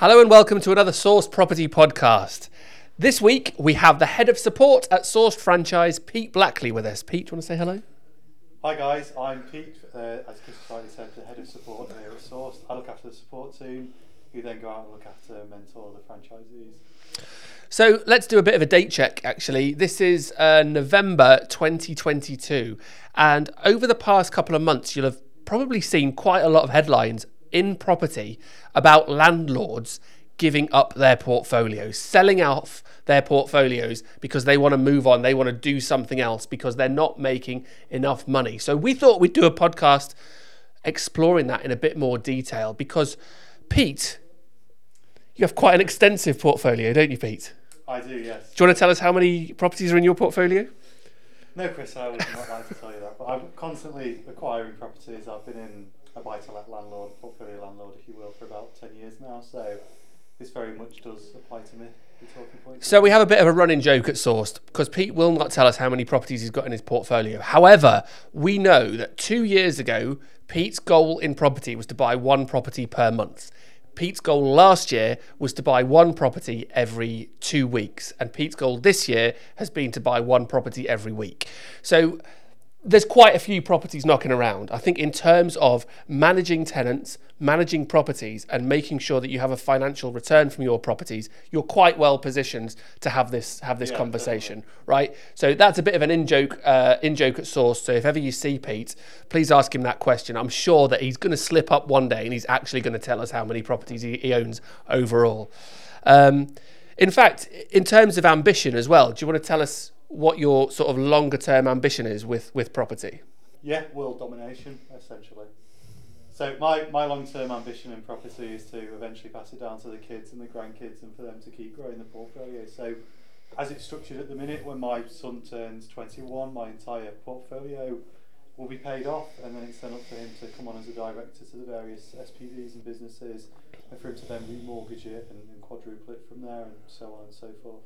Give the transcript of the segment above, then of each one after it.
Hello and welcome to another Sourced Property podcast. This week we have the head of support at Sourced Franchise, Pete Blackley, with us. Pete, do you want to say hello? Hi guys, I'm Pete, uh, as Chris rightly said, the head of support here at Sourced. I look after the support team, who then go out and look after and mentor the franchisees. So let's do a bit of a date check actually. This is uh, November 2022, and over the past couple of months, you'll have probably seen quite a lot of headlines in property about landlords giving up their portfolios, selling off their portfolios because they want to move on, they want to do something else because they're not making enough money. So we thought we'd do a podcast exploring that in a bit more detail because Pete, you have quite an extensive portfolio, don't you, Pete? I do, yes. Do you want to tell us how many properties are in your portfolio? No, Chris, I would not like to tell you that, but I'm constantly acquiring properties. I've been in a buy-to-let landlord, portfolio landlord, if you will, for about 10 years now, so this very much does apply to me. So we have a bit of a running joke at Sourced because Pete will not tell us how many properties he's got in his portfolio. However, we know that two years ago, Pete's goal in property was to buy one property per month. Pete's goal last year was to buy one property every two weeks, and Pete's goal this year has been to buy one property every week. So there's quite a few properties knocking around. I think in terms of managing tenants, managing properties, and making sure that you have a financial return from your properties, you're quite well positioned to have this have this Yeah, conversation, right? So that's a bit of an in joke uh, in joke at Sourced. So if ever you see Pete, please ask him that question. I'm sure that he's going to slip up one day and he's actually going to tell us how many properties he, he owns overall. Um, in fact, in terms of ambition as well, do you want to tell us what your sort of longer term ambition is with with property? Yeah, world domination, essentially. So my, my long-term ambition in property is to eventually pass it down to the kids and the grandkids and for them to keep growing the portfolio. So as it's structured at the minute, when my son turns 21, my entire portfolio will be paid off and then it's then up for him to come on as a director to the various SPVs and businesses and for him to then remortgage it and, and quadruple it from there and so on and so forth.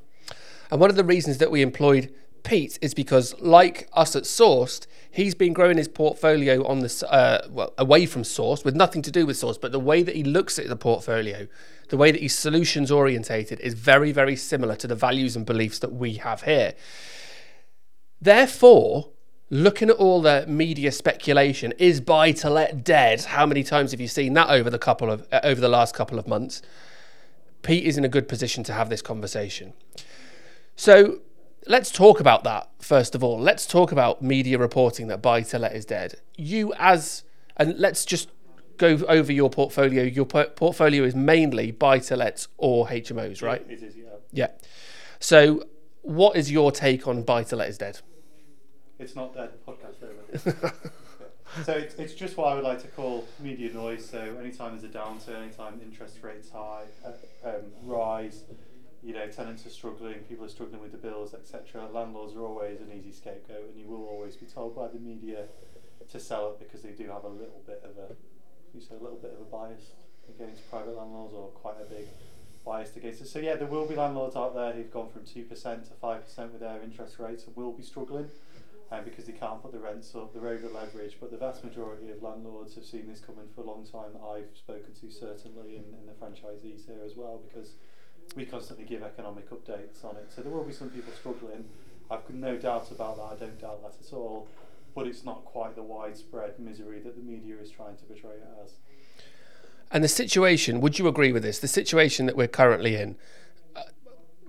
And one of the reasons that we employed Pete is because, like us at Sourced, he's been growing his portfolio on the uh, well away from Sourced with nothing to do with Sourced, but the way that he looks at the portfolio, the way that he's solutions orientated, is very very similar to the values and beliefs that we have here. Therefore, looking at all the media speculation, is buy to let dead? How many times have you seen that over the couple of uh, over the last couple of months? Pete is in a good position to have this conversation. So let's talk about that first of all. Let's talk about media reporting that buy to let is dead. You as and let's just go over your portfolio. Your por- portfolio is mainly buy to lets or HMOs, right? It is, yeah. Yeah. So what is your take on buy to let is dead? It's not dead. Podcast over. so it's, it's just what I would like to call media noise. So anytime there's a downturn, anytime interest rates high uh, um, rise, you know, tenants are struggling, people are struggling with the bills, etc. Landlords are always an easy scapegoat, and you will always be told by the media to sell it because they do have a little bit of a, you say, a little bit of a bias against private landlords, or quite a big bias against it. So yeah, there will be landlords out there who've gone from two percent to five percent with their interest rates and will be struggling um, because they can't put the rents up, they're over leveraged. But the vast majority of landlords have seen this coming for a long time. I've spoken to certainly, and, and the franchisees here as well, because we constantly give economic updates on it. So there will be some people struggling. I've no doubt about that. I don't doubt that at all. But it's not quite the widespread misery that the media is trying to portray it as. And the situation, would you agree with this? The situation that we're currently in, uh,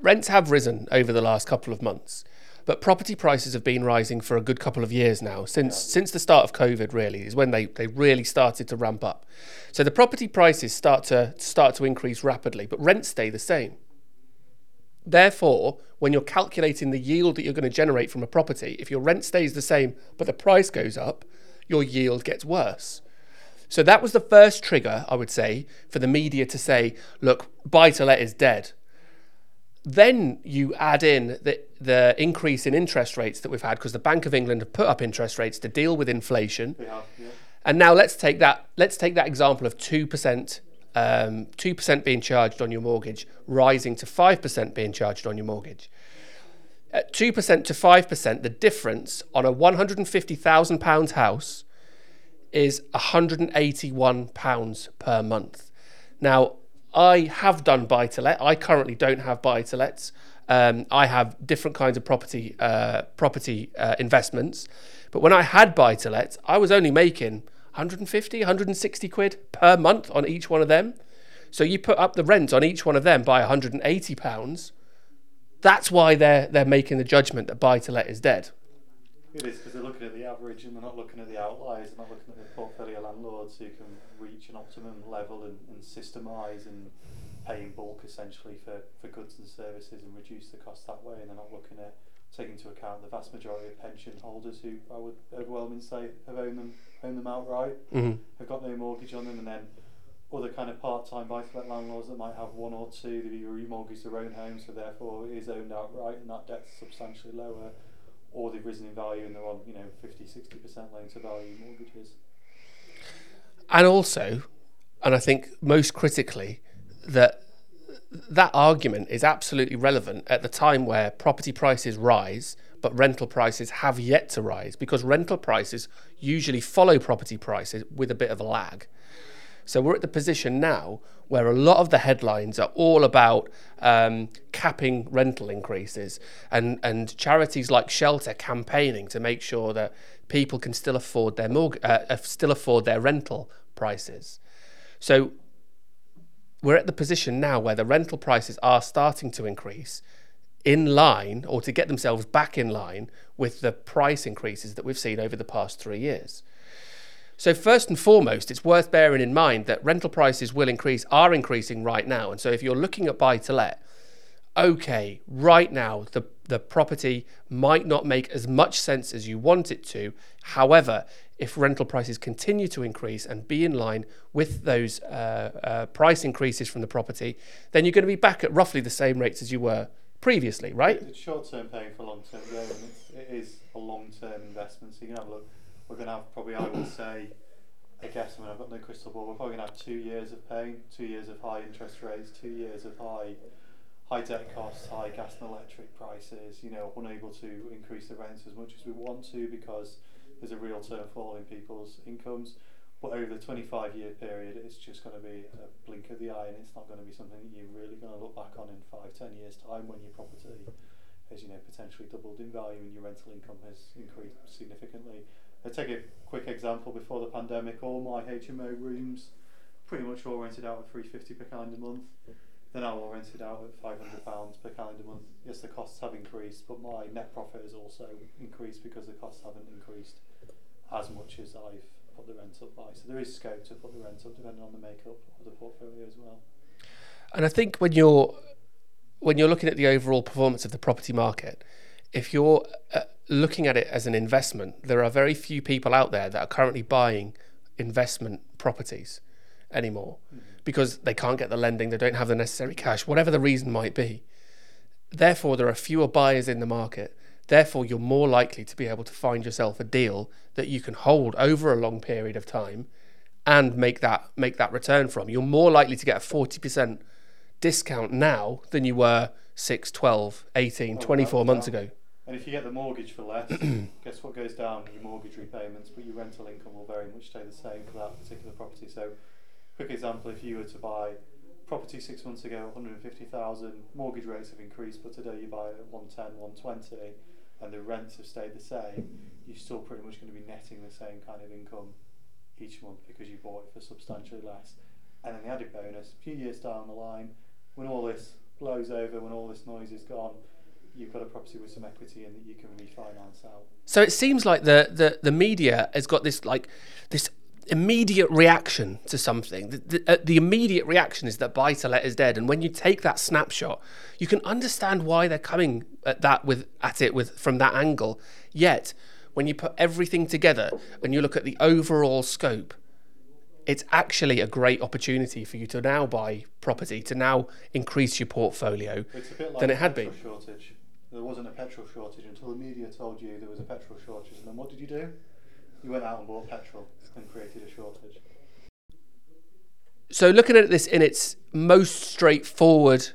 rents have risen over the last couple of months, but property prices have been rising for a good couple of years now. Since Yeah. since the start of COVID, really, is when they, they really started to ramp up. So the property prices start to start to increase rapidly, but rents stay the same. Therefore, when you're calculating the yield that you're going to generate from a property, if your rent stays the same but the price goes up, your yield gets worse. So that was the first trigger, I would say, for the media to say, look, buy to let is dead. Then you add in the, the increase in interest rates that we've had because the Bank of England have put up interest rates to deal with inflation. Have, yeah. And now let's take that let's take that example of two percent um, two percent being charged on your mortgage, rising to five percent being charged on your mortgage. At two percent to five percent, the difference on a one hundred and fifty thousand pounds house is one hundred and eighty one pounds per month. Now, I have done buy to let. I currently don't have buy to lets. Um, I have different kinds of property uh, property uh, investments. But when I had buy to let, I was only making 150, 160 quid per month on each one of them. So you put up the rent on each one of them by 180 pounds. That's why they're they're making the judgment that buy to let is dead. It is because they're looking at the average and they're not looking at the outliers. They're not looking at the portfolio landlords who can reach an optimum level and, and systemize and pay in bulk essentially for, for goods and services and reduce the cost that way. And they're not looking at taking into account the vast majority of pension holders who I would overwhelmingly say have owned them owned them outright, Mhm. have got no mortgage on them, and then other kind of part-time buy-to-let landlords that might have one or two that you remortgage their own home, so therefore it is owned outright, and that debt's substantially lower, or they've risen in value and they're on you know 50, 60 percent loan to value mortgages. And also, and I think most critically, that that argument is absolutely relevant at the time where property prices rise, but rental prices have yet to rise because rental prices usually follow property prices with a bit of a lag. So we're at the position now where a lot of the headlines are all about um, capping rental increases and, and charities like Shelter campaigning to make sure that people can still afford their uh, uh, still afford their rental prices. So we're at the position now where the rental prices are starting to increase in line or to get themselves back in line with the price increases that we've seen over the past three years. So first and foremost, it's worth bearing in mind that rental prices will increase, are increasing right now. And so if you're looking at buy to let, okay, right now the the property might not make as much sense as you want it to. However, if rental prices continue to increase and be in line with those uh, uh, price increases from the property, then you're going to be back at roughly the same rates as you were previously, right? It's short-term paying for long-term gain. it is a long-term investment. So you can have a look. We're going to have probably, I would say, I guess. I mean, I've got no crystal ball. We're probably going to have two years of paying, two years of high interest rates, two years of high, high debt costs, high gas and electric prices. You know, unable to increase the rents as much as we want to because there's a real fall in people's incomes. But over the 25 year period, it's just going to be a blink of the eye, and it's not going to be something that you're really going to look back on in five, ten years' time when your property has you know potentially doubled in value and your rental income has increased significantly. I take a quick example. Before the pandemic, all my HMO rooms pretty much all rented out at 350 per calendar month. They're now all rented out at 500 pounds per calendar month. Yes, the costs have increased, but my net profit has also increased because the costs haven't increased as much as I've put the rent up by. So there is scope to put the rent up depending on the makeup of the portfolio as well. And I think when you're when you're looking at the overall performance of the property market, if you're uh, looking at it as an investment, there are very few people out there that are currently buying investment properties anymore because they can't get the lending, they don't have the necessary cash, whatever the reason might be. Therefore, there are fewer buyers in the market. Therefore, you're more likely to be able to find yourself a deal that you can hold over a long period of time and make that make that return from. You're more likely to get a 40% discount now than you were 6, 12, 18, Oh, 24 without months ago. And if you get the mortgage for less, guess what goes down? Your mortgage repayments, but your rental income will very much stay the same for that particular property. So, quick example: if you were to buy property six months ago, 150,000, mortgage rates have increased, but today you buy it at 110, 120, and the rents have stayed the same, you're still pretty much going to be netting the same kind of income each month because you bought it for substantially less. And then the added bonus: a few years down the line, when all this blows over, when all this noise is gone, you've got a property with some equity in that you can refinance out. So it seems like the, the, the media has got this like this immediate reaction to something. The, the, uh, the immediate reaction is that buy to let is dead, and when you take that snapshot, you can understand why they're coming at that with at it with from that angle. Yet, when you put everything together and you look at the overall scope, it's actually a great opportunity for you to now buy property to now increase your portfolio It's a bit like than it had been. shortage. There wasn't a petrol shortage until the media told you there was a petrol shortage, and then what did you do? You went out and bought petrol and created a shortage. so looking at this in its most straightforward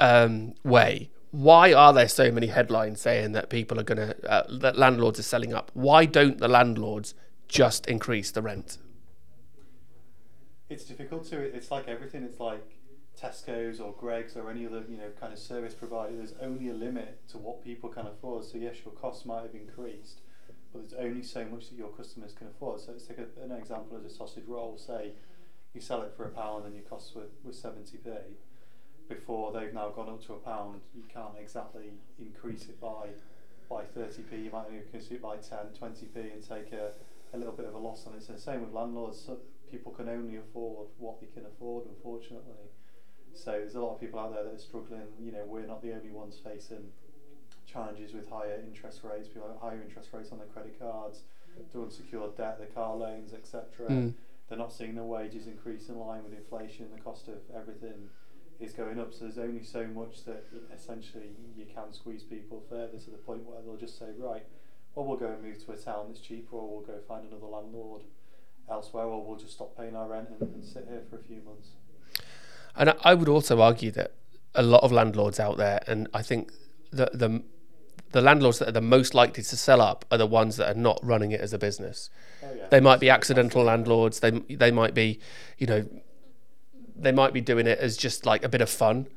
um, way, why are there so many headlines saying that people are going to uh, that landlords are selling up? Why don't the landlords just increase the rent? It's difficult to. It's like everything. It's like Tesco's or Greggs or any other you know kind of service provider, there's only a limit to what people can afford. So yes, your costs might have increased, but there's only so much that your customers can afford. So let's take a, an example as a sausage roll. Say you sell it for a pound and your costs were, were 70p. Before they've now gone up to a pound, you can't exactly increase it by by 30p. You might only increase it by 10, 20p and take a, a little bit of a loss on it. So same with landlords. So people can only afford what they can afford, unfortunately. So there's a lot of people out there that are struggling. You know, we're not the only ones facing challenges with higher interest rates, people have higher interest rates on their credit cards, the unsecured debt, the car loans, etc. Mm. They're not seeing their wages increase in line with inflation. The cost of everything is going up. So there's only so much that essentially you can squeeze people further to the point where they'll just say, right, well we'll go and move to a town that's cheaper, or we'll go find another landlord elsewhere, or we'll just stop paying our rent and, and sit here for a few months. And I- would also argue that a lot of landlords out there, and I think the the the landlords that are the most likely to sell up are the ones that are not running it as a business. Oh yeah. They might be accidental landlords. They they might be, you know, they might be doing it as just like a bit of fun.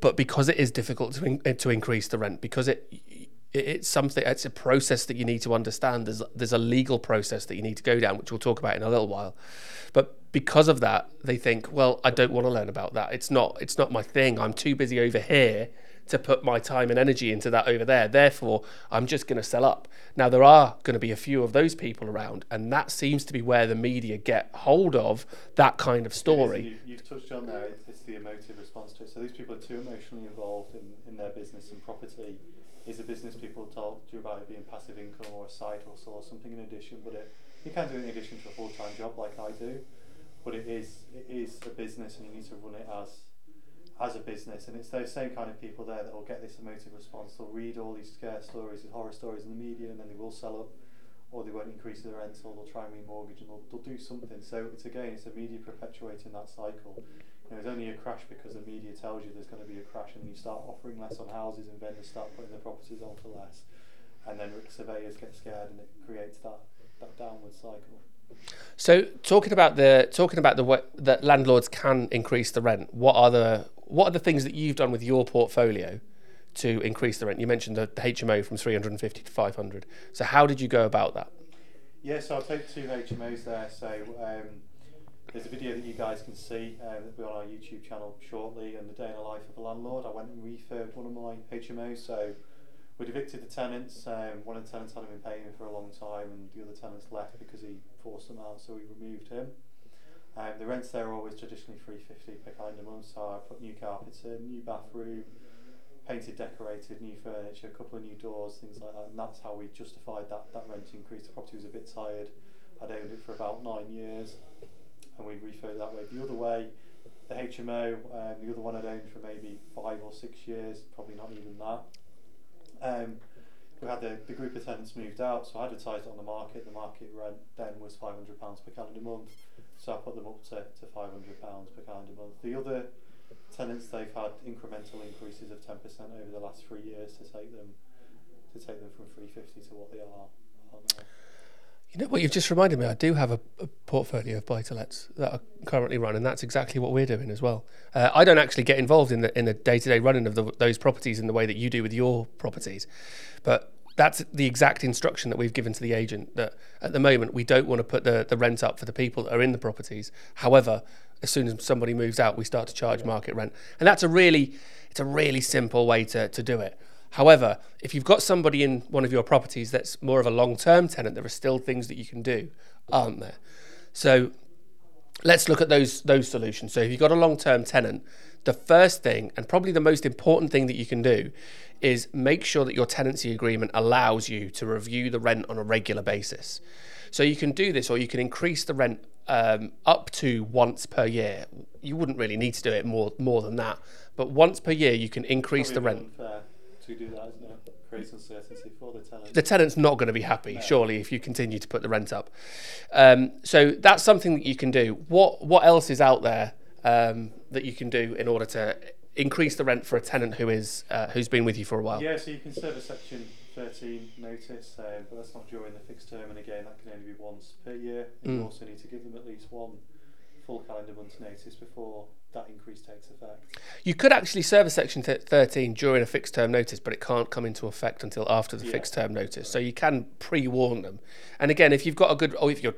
But because it is difficult to in, to increase the rent, because it, it it's something, it's a process that you need to understand. There's there's a legal process that you need to go down, which we'll talk about in a little while. But because of that, they think, well, I don't want to learn about that. It's not it's not my thing. I'm too busy over here to put my time and energy into that over there. Therefore, I'm just going to sell up. Now, there are going to be a few of those people around, and that seems to be where the media get hold of that kind of story. You, you've touched on there, it- it's the emotive response to it. So these people are too emotionally involved in, in their business and property. Is a business people talk to you about it being passive income or a side hustle or something in addition, but it, you can't do it in addition to a full time job like I do. But it is it is a business and you need to run it as as a business and it's those same kind of people there that will get this emotive response. They'll read all these scare stories and horror stories in the media and then they will sell up or they won't increase their rent or they'll try and remortgage and they'll, they'll do something. So it's again it's the media perpetuating that cycle. You know, there's only a crash because the media tells you there's going to be a crash and you start offering less on houses and vendors start putting their properties on for less and then surveyors get scared and it creates that, that downward cycle. So, talking about the talking about the way that landlords can increase the rent. What are the what are the things that you've done with your portfolio to increase the rent? You mentioned the, HMO from 350 to 500. So, how did you go about that? Yeah, so I'll take two HMOs there. So um, there's a video that you guys can see um, that'll be on our YouTube channel shortly, and the day in the life of a landlord. I went and refurbed one of my HMOs. So we'd evicted the tenants. Um, one of the tenants hadn't been paying for a long time, and the other tenants left because he forced them out. So we removed him. Um, the rents there are always traditionally three fifty per calendar month. So I put new carpets in, new bathroom, painted, decorated, new furniture, a couple of new doors, things like that. And that's how we justified that, that rent increase. The property was a bit tired. I'd owned it for about nine years and we refurbed that way. The other way, the HMO, um, the other one I'd owned for maybe five or six years, probably not even that. Um, we had the, the group tenants moved out, so I advertised on the market. The market rent then was £500 per calendar month, so I put them up to, to £500 per calendar month. The other tenants they've had incremental increases of 10% over the last three years to take them to take them from 350 to what they are. You know what you've just reminded me. I do have a, a portfolio of buy to lets that are currently run, and that's exactly what we're doing as well. Uh, I don't actually get involved in the in the day to day running of the, those properties in the way that you do with your properties, but that's the exact instruction that we've given to the agent. That at the moment we don't want to put the the rent up for the people that are in the properties. However, as soon as somebody moves out, we start to charge market rent, and that's a really it's a really simple way to to do it. However, if you've got somebody in one of your properties that's more of a long term tenant, there are still things that you can do, aren't there? So let's look at those those solutions. So if you've got a long term tenant, the first thing and probably the most important thing that you can do is make sure that your tenancy agreement allows you to review the rent on a regular basis. So you can do this, or you can increase the rent um, up to once per year. You wouldn't really need to do it more more than that, but once per year you can increase the rent. unfair to do that, isn't it? Create uncertainty for the tenant. the tenant's not going to be happy, surely, if you continue to put the rent up. Um, so that's something that you can do. What what else is out there um, that you can do in order to increase the rent for a tenant who is uh, who's been with you for a while? Yeah, so you can serve a section 13 notice, um, but that's not during the fixed term, and again, that can only be once per year. And Mm. You also need to give them at least one full calendar month notice before that increase takes effect. You could actually serve a Section th- 13 during a fixed term notice, but it can't come into effect until after the Yeah. fixed term notice. So you can pre warn them. And again, if you've got a good, or if you're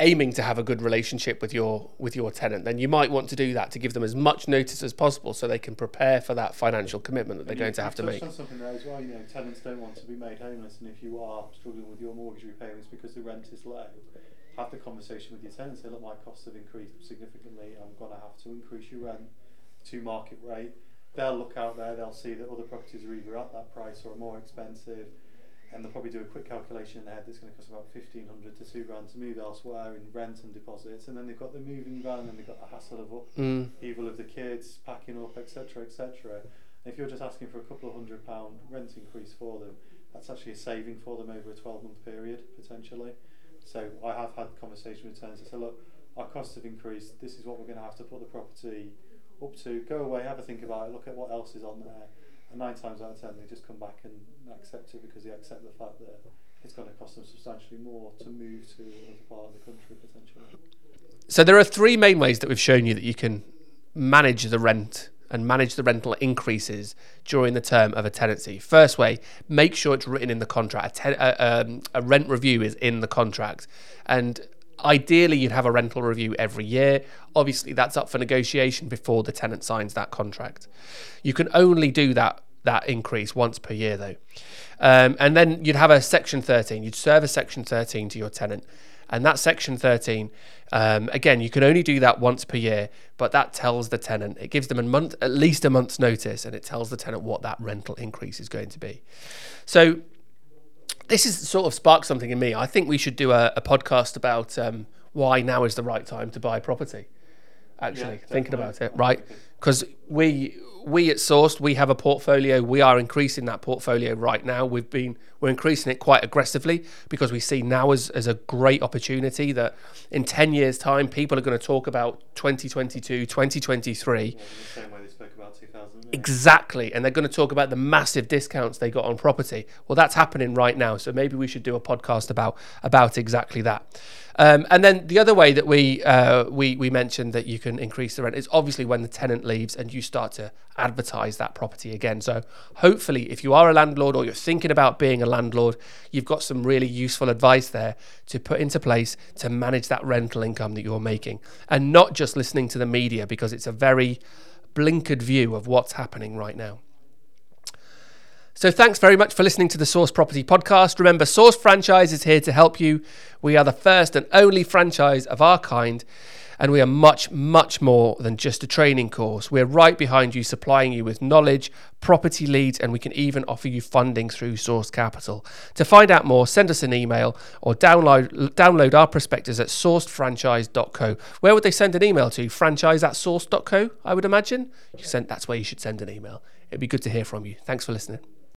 aiming to have a good relationship with your with your tenant, then you might want to do that to give them as much notice as possible, so they can prepare for that financial commitment that they're And going to have to make. on something there as well. You know, tenants don't want to be made homeless, and if you are struggling with your mortgage repayments because the rent is low, have the conversation with your tenant. Say, look, my costs have increased significantly. I'm going to have to increase your rent to market rate. They'll look out there. They'll see that other properties are either at that price or are more expensive, and they'll probably do a quick calculation in their head that's going to cost about fifteen hundred to two grand to move elsewhere in rent and deposits, and then they've got the moving van, and then they've got the hassle of Mm. evil of the kids, packing up, etc., etc. If you're just asking for a couple of hundred pound rent increase for them, that's actually a saving for them over a 12 month period potentially. So I have had conversation with tenants. I said, look, our costs have increased. This is what we're going to have to put the property up to. Go away, have a think about it, look at what else is on there. And nine times out of ten, they just come back and accept it because they accept the fact that it's going to cost them substantially more to move to another part of the country potentially. So there are three main ways that we've shown you that you can manage the rent and manage the rental increases during the term of a tenancy. First way, make sure it's written in the contract. A, ten, a, um, a rent review is in the contract, and ideally you'd have a rental review every year. Obviously, that's up for negotiation before the tenant signs that contract. You can only do that that increase once per year though. Um, and then you'd have a section 13. You'd serve a section 13 to your tenant. And that section 13, um, again, you can only do that once per year, but that tells the tenant, it gives them a month, at least a month's notice, and it tells the tenant what that rental increase is going to be. So this has sort of sparked something in me. I think we should do a, a podcast about um, why now is the right time to buy property. Actually, Yeah, thinking about it, right? Because we we at Sourced we have a portfolio. We are increasing that portfolio right now. We've been we're increasing it quite aggressively because we see now as, as a great opportunity that in 10 years time people are going to talk about 2022 2023 Yeah, in the same way they spoke about 2008. Exactly. And they're going to talk about the massive discounts they got on property. Well, that's happening right now. So maybe we should do a podcast about about exactly that. Um, and then the other way that we uh, we we mentioned that you can increase the rent is obviously when the tenant leaves and you start to advertise that property again. So hopefully, if you are a landlord or you're thinking about being a landlord, you've got some really useful advice there to put into place to manage that rental income that you're making, and not just listening to the media because it's a very blinkered view of what's happening right now. So, thanks very much for listening to the Sourced Property Podcast. Remember, Sourced Franchise is here to help you. We are the first and only franchise of our kind, and we are much, much more than just a training course. We're right behind you, supplying you with knowledge, property leads, and we can even offer you funding through Sourced Capital. To find out more, send us an email or download download our prospectus at sourcedfranchise.co. Where would they send an email to? Franchise at sourced.co, I would imagine. You send, that's where you should send an email. It'd be good to hear from you. Thanks for listening.